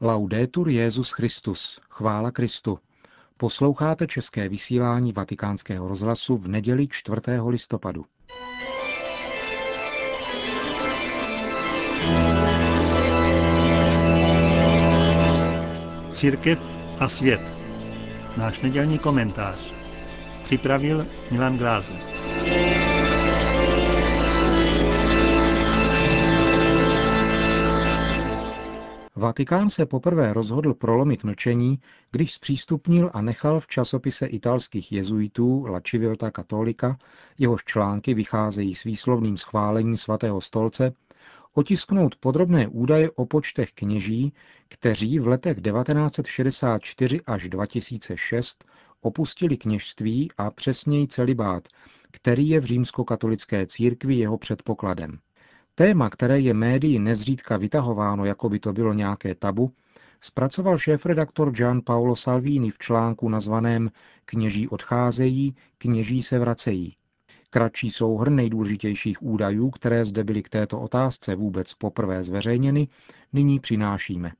Laudetur Jezus Christus, chvála Kristu. Posloucháte české vysílání Vatikánského rozhlasu v neděli 4. listopadu. Církev a svět. Náš nedělní komentář. Připravil Milan Glázer. Vatikán se poprvé rozhodl prolomit mlčení, když zpřístupnil a nechal v časopise italských jezuitů La Civilta Cattolica, jehož články vycházejí s výslovným schválením svatého stolce, otisknout podrobné údaje o počtech kněží, kteří v letech 1964 až 2006 opustili kněžství a přesněji celibát, který je v římskokatolické církvi jeho předpokladem. Téma, které je médií nezřídka vytahováno, jako by to bylo nějaké tabu, zpracoval šéf-redaktor Gian Paolo Salvini v článku nazvaném Kněží odcházejí, kněží se vracejí. Kratší souhrn nejdůležitějších údajů, které zde byly k této otázce vůbec poprvé zveřejněny, nyní přinášíme.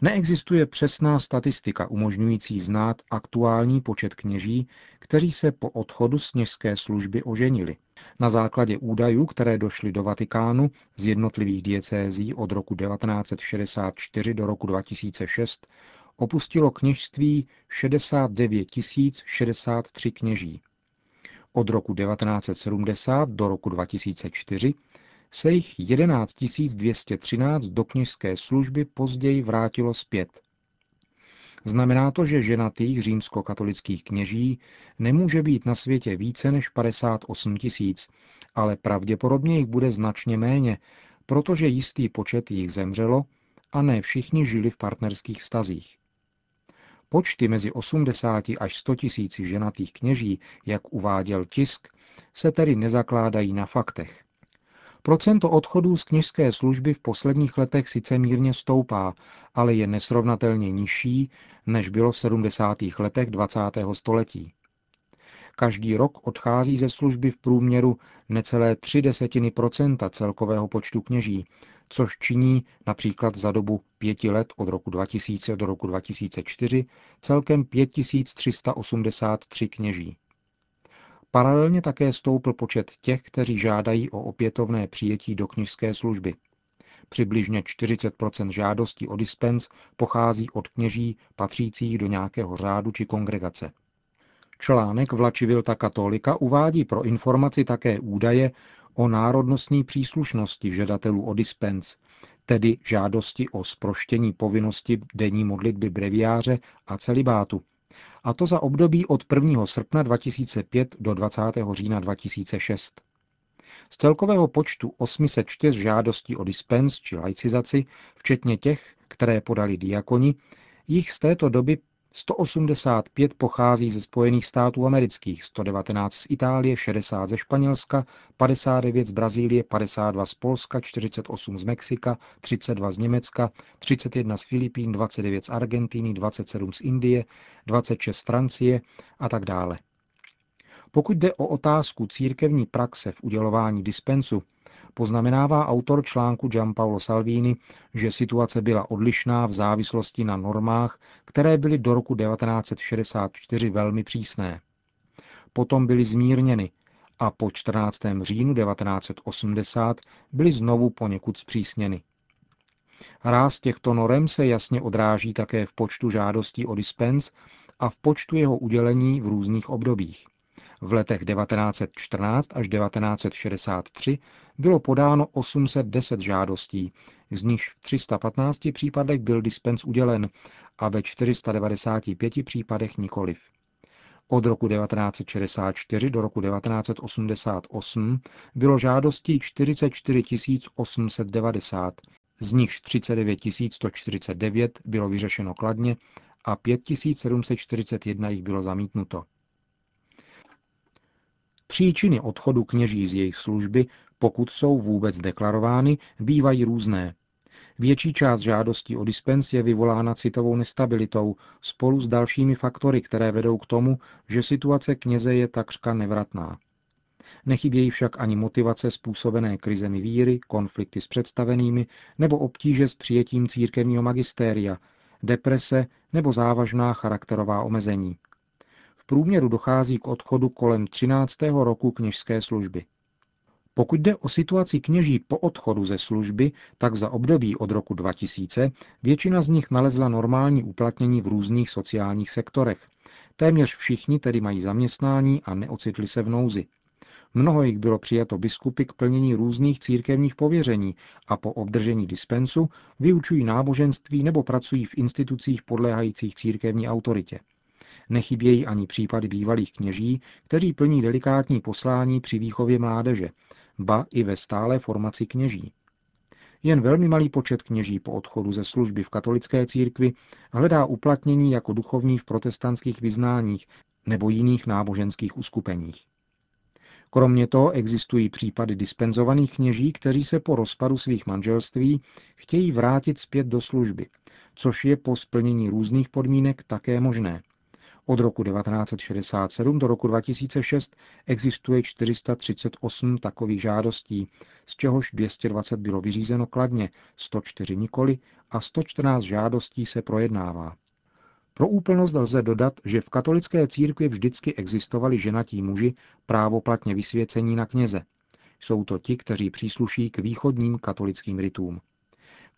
Neexistuje přesná statistika umožňující znát aktuální počet kněží, kteří se po odchodu z kněžské služby oženili. Na základě údajů, které došly do Vatikánu z jednotlivých diecézí od roku 1964 do roku 2006, opustilo kněžství 69 063 kněží. Od roku 1970 do roku 2004 se jich 11 213 do kněžské služby později vrátilo zpět. Znamená to, že ženatých římskokatolických kněží nemůže být na světě více než 58 tisíc, ale pravděpodobně jich bude značně méně, protože jistý počet jich zemřelo a ne všichni žili v partnerských vztazích. Počty mezi 80 až 100 tisíci ženatých kněží, jak uváděl tisk, se tedy nezakládají na faktech. Procento odchodů z kněžské služby v posledních letech sice mírně stoupá, ale je nesrovnatelně nižší, než bylo v 70. letech 20. století. Každý rok odchází ze služby v průměru necelé tři desetiny procenta celkového počtu kněží, což činí například za dobu pěti let od roku 2000 do roku 2004 celkem 5383 kněží. Paralelně také stoupl počet těch, kteří žádají o opětovné přijetí do kněžské služby. Přibližně 40% žádostí o dispens pochází od kněží patřících do nějakého řádu či kongregace. Článek Vlačivilta katolika uvádí pro informaci také údaje o národnostní příslušnosti žadatelů o dispens, tedy žádosti o sproštění povinnosti denní modlitby breviáře a celibátu, a to za období od 1. srpna 2005 do 20. října 2006. Z celkového počtu 804 žádostí o dispens či laicizaci, včetně těch, které podali diakoni, jich z této doby 185 pochází ze Spojených států amerických, 119 z Itálie, 60 ze Španělska, 59 z Brazílie, 52 z Polska, 48 z Mexika, 32 z Německa, 31 z Filipín, 29 z Argentiny, 27 z Indie, 26 z Francie a tak dále. Pokud jde o otázku církevní praxe v udělování dispensu, Poznamenává autor článku Gianpaolo Salvini, že situace byla odlišná v závislosti na normách, které byly do roku 1964 velmi přísné. Potom byly zmírněny a po 14. říjnu 1980 byly znovu poněkud zpřísněny. Ráz těchto norem se jasně odráží také v počtu žádostí o dispens a v počtu jeho udělení v různých obdobích. V letech 1914 až 1963 bylo podáno 810 žádostí, z nichž v 315 případech byl dispens udělen a ve 495 případech nikoliv. Od roku 1964 do roku 1988 bylo žádostí 44 890, z nichž 39 149 bylo vyřešeno kladně a 5 741 jich bylo zamítnuto. Příčiny odchodu kněží z jejich služby, pokud jsou vůbec deklarovány, bývají různé. Větší část žádostí o dispens je vyvolána citovou nestabilitou spolu s dalšími faktory, které vedou k tomu, že situace kněze je takřka nevratná. Nechybějí však ani motivace způsobené krizemi víry, konflikty s představenými nebo obtíže s přijetím církevního magistéria, deprese nebo závažná charakterová omezení. V průměru dochází k odchodu kolem 13. roku kněžské služby. Pokud jde o situaci kněží po odchodu ze služby, tak za období od roku 2000 většina z nich nalezla normální uplatnění v různých sociálních sektorech. Téměř všichni tedy mají zaměstnání a neocitli se v nouzi. Mnoho jich bylo přijato biskupy k plnění různých církevních pověření a po obdržení dispensu vyučují náboženství nebo pracují v institucích podléhajících církevní autoritě. Nechybějí ani případy bývalých kněží, kteří plní delikátní poslání při výchově mládeže, ba i ve stále formaci kněží. Jen velmi malý počet kněží po odchodu ze služby v katolické církvi hledá uplatnění jako duchovní v protestantských vyznáních nebo jiných náboženských uskupeních. Kromě toho existují případy dispenzovaných kněží, kteří se po rozpadu svých manželství chtějí vrátit zpět do služby, což je po splnění různých podmínek také možné. Od roku 1967 do roku 2006 existuje 438 takových žádostí, z čehož 220 bylo vyřízeno kladně, 104 nikoli a 114 žádostí se projednává. Pro úplnost lze dodat, že v katolické církvi vždycky existovali ženatí muži právoplatně vysvěcení na kněze. Jsou to ti, kteří přísluší k východním katolickým rytům.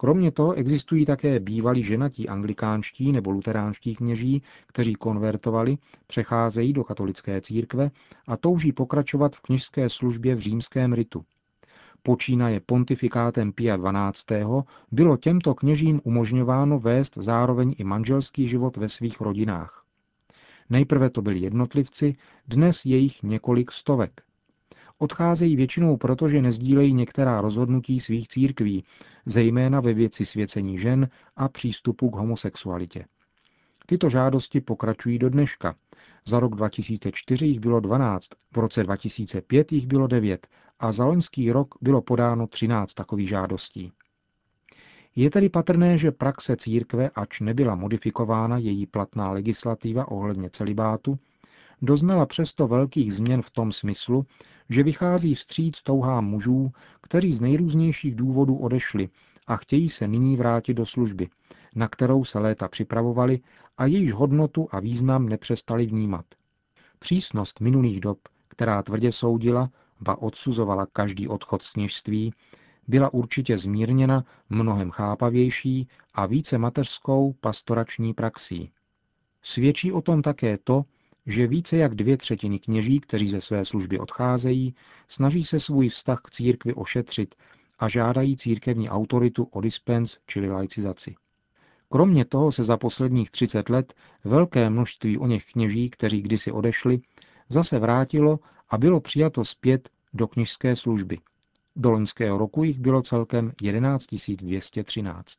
Kromě toho existují také bývalí ženatí anglikánští nebo luteránští kněží, kteří konvertovali, přecházejí do katolické církve a touží pokračovat v kněžské službě v římském ritu. Počínaje pontifikátem Pia XII. bylo těmto kněžím umožňováno vést zároveň i manželský život ve svých rodinách. Nejprve to byli jednotlivci, dnes je jich několik stovek. Odcházejí většinou proto, že nezdílejí některá rozhodnutí svých církví, zejména ve věci svěcení žen a přístupu k homosexualitě. Tyto žádosti pokračují do dneška. Za rok 2004 jich bylo 12, v roce 2005 jich bylo 9 a za loňský rok bylo podáno 13 takových žádostí. Je tedy patrné, že praxe církve, ač nebyla modifikována její platná legislativa ohledně celibátu, doznala přesto velkých změn v tom smyslu, že vychází vstříc touhám mužů, kteří z nejrůznějších důvodů odešli a chtějí se nyní vrátit do služby, na kterou se léta připravovali a jejíž hodnotu a význam nepřestali vnímat. Přísnost minulých dob, která tvrdě soudila, ba odsuzovala každý odchod z kněžství, byla určitě zmírněna mnohem chápavější a více mateřskou pastorační praxí. Svědčí o tom také to, že více jak dvě třetiny kněží, kteří ze své služby odcházejí, snaží se svůj vztah k církvi ošetřit a žádají církevní autoritu o dispens, čili laicizaci. Kromě toho se za posledních 30 let velké množství o něch kněží, kteří kdysi odešli, zase vrátilo a bylo přijato zpět do kněžské služby. Do loňského roku jich bylo celkem 11 213.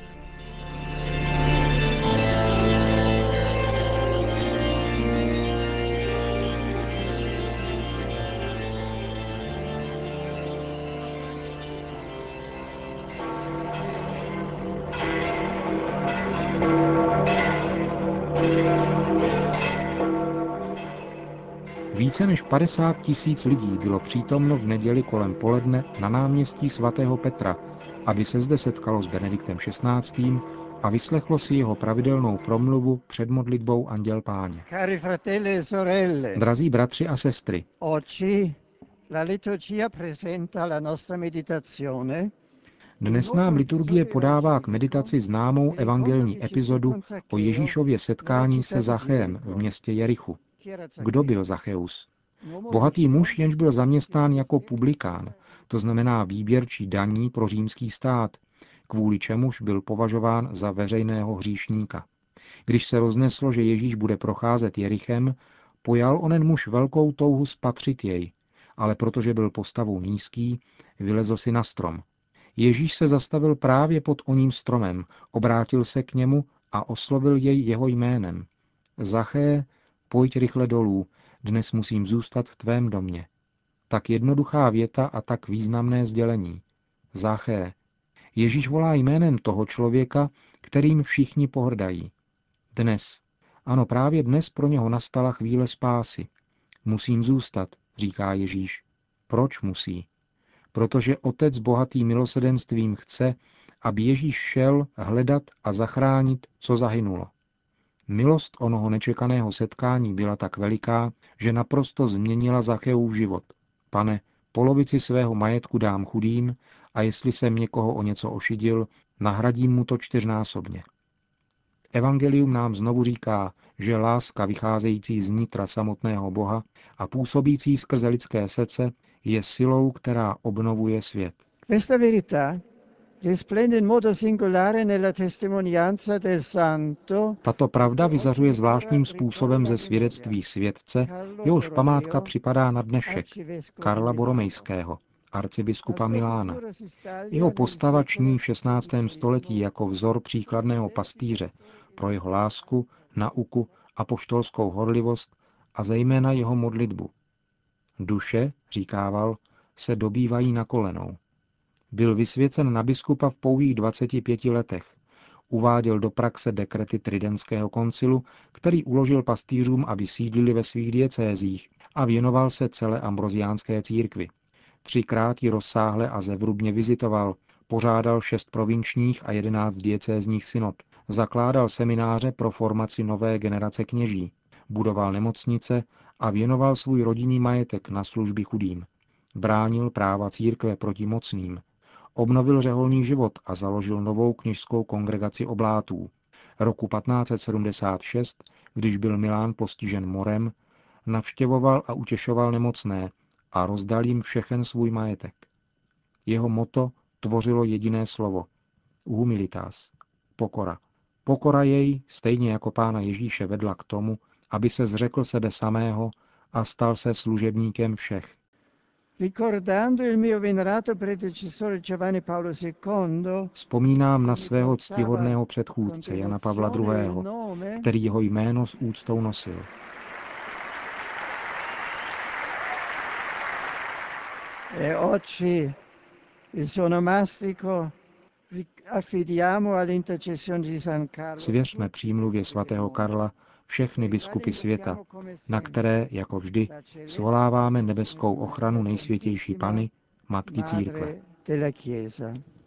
Více než 50 tisíc lidí bylo přítomno v neděli kolem poledne na náměstí svatého Petra, aby se zde setkalo s Benediktem XVI. a vyslechlo si jeho pravidelnou promluvu před modlitbou Anděl Páně. E Drazí bratři a sestry, dnes nám liturgie podává k meditaci známou evangelní epizodu o Ježíšově setkání se Zachem v městě Jerichu. Kdo byl Zacheus? Bohatý muž, jenž byl zaměstnán jako publikán, to znamená výběrčí daní pro římský stát, kvůli čemuž byl považován za veřejného hříšníka. Když se rozneslo, že Ježíš bude procházet Jerichem, pojal onen muž velkou touhu spatřit jej, ale protože byl postavou nízký, vylezl si na strom. Ježíš se zastavil právě pod oním stromem, obrátil se k němu a oslovil jej jeho jménem. Zaché, pojď rychle dolů, dnes musím zůstat v tvém domě. Tak jednoduchá věta a tak významné sdělení. Zaché. Ježíš volá jménem toho člověka, kterým všichni pohrdají. Dnes. Ano, právě dnes pro něho nastala chvíle spásy. Musím zůstat, říká Ježíš. Proč musí? Protože Otec bohatý milosedenstvím chce, aby Ježíš šel hledat a zachránit, co zahynulo. Milost onoho nečekaného setkání byla tak veliká, že naprosto změnila Zacheův život. Pane, polovici svého majetku dám chudým a jestli jsem někoho o něco ošidil, nahradím mu to čtyřnásobně. Evangelium nám znovu říká, že láska vycházející z nitra samotného Boha a působící skrze lidské srdce je silou, která obnovuje svět. Questa verità risplende in modo singolare nella testimonianza del santo Tato pravda vyzařuje zvláštním způsobem ze svědectví svědce, jehož památka připadá na dnešek, Karla Boromejského, arcibiskupa Milána. Jeho postava ční v 16. století jako vzor příkladného pastýře pro jeho lásku, nauku, apoštolskou horlivost a zejména jeho modlitbu. Duše, říkával, se dobývají na kolenou. Byl vysvěcen na biskupa v pouhých 25 letech. Uváděl do praxe dekrety Tridentského koncilu, který uložil pastýřům, aby sídlili ve svých diecézích a věnoval se celé ambroziánské církvi. Třikrát ji rozsáhle a zevrubně vizitoval, pořádal šest provinčních a jedenáct diecézních synod, zakládal semináře pro formaci nové generace kněží, budoval nemocnice a věnoval svůj rodinný majetek na služby chudým. Bránil práva církve proti mocným, obnovil řeholní život a založil novou kněžskou kongregaci oblátů. Roku 1576, když byl Milán postižen morem, navštěvoval a utěšoval nemocné a rozdal jim všechen svůj majetek. Jeho moto tvořilo jediné slovo – humilitas, pokora. Pokora jej, stejně jako pána Ježíše, vedla k tomu, aby se zřekl sebe samého a stal se služebníkem všech. Ricordando il mio venerato predecessore Giovanni Paolo II, Vzpomínám na svého ctihodného předchůdce Jana Pavla II., který jeho jméno s úctou nosil. e oggi il suo nomastico affidiamo all'intercessione di San Carlo. Svěřme přímluvě svatého Karla všechny biskupy světa, na které, jako vždy, svoláváme nebeskou ochranu nejsvětější Pany, Matky Církve.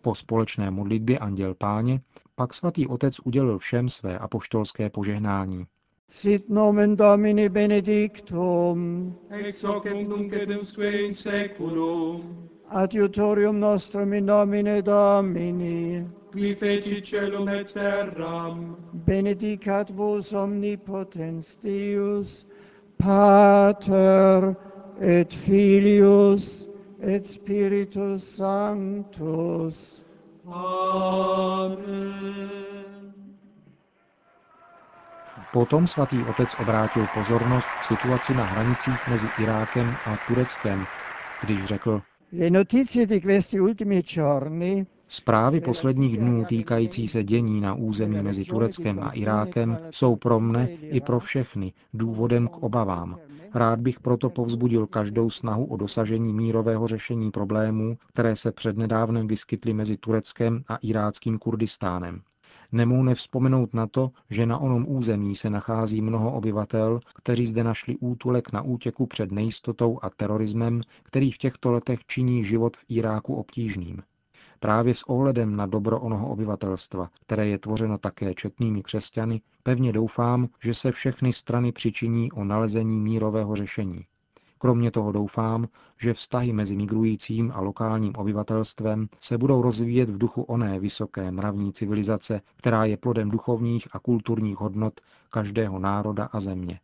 Po společné modlitbě Anděl Páně pak svatý otec udělil všem své apoštolské požehnání. Sit nomen Domini benedictum, ex hoc et nunc et usque in seculum, adiutorium nostrum in nomine Domini, qui feci celum et terram, benedicat vos omnipotens Deus, Pater et Filius et Spiritus Sanctus. Amen. Potom svatý otec obrátil pozornost k situaci na hranicích mezi Irákem a Tureckem, když řekl, Le notizie di questi ultimi giorni Zprávy posledních dnů týkající se dění na území mezi Tureckem a Irákem jsou pro mne i pro všechny důvodem k obavám. Rád bych proto povzbudil každou snahu o dosažení mírového řešení problémů, které se přednedávnem vyskytly mezi Tureckem a iráckým Kurdistánem. Nemohu nevzpomenout na to, že na onom území se nachází mnoho obyvatel, kteří zde našli útulek na útěku před nejistotou a terorismem, který v těchto letech činí život v Iráku obtížným. Právě s ohledem na dobro onoho obyvatelstva, které je tvořeno také četnými křesťany, pevně doufám, že se všechny strany přičiní o nalezení mírového řešení. Kromě toho doufám, že vztahy mezi migrujícím a lokálním obyvatelstvem se budou rozvíjet v duchu oné vysoké mravní civilizace, která je plodem duchovních a kulturních hodnot každého národa a země.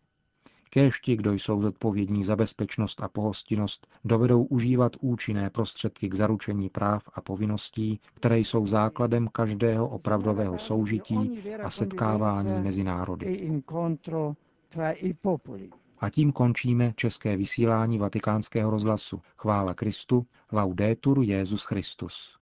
Kéž ti, kdo jsou zodpovědní za bezpečnost a pohostinnost, dovedou užívat účinné prostředky k zaručení práv a povinností, které jsou základem každého opravdového soužití a setkávání mezi národy. e. A tím končíme české vysílání vatikánského rozhlasu. Chvála Kristu, laudetur Jezus Christus.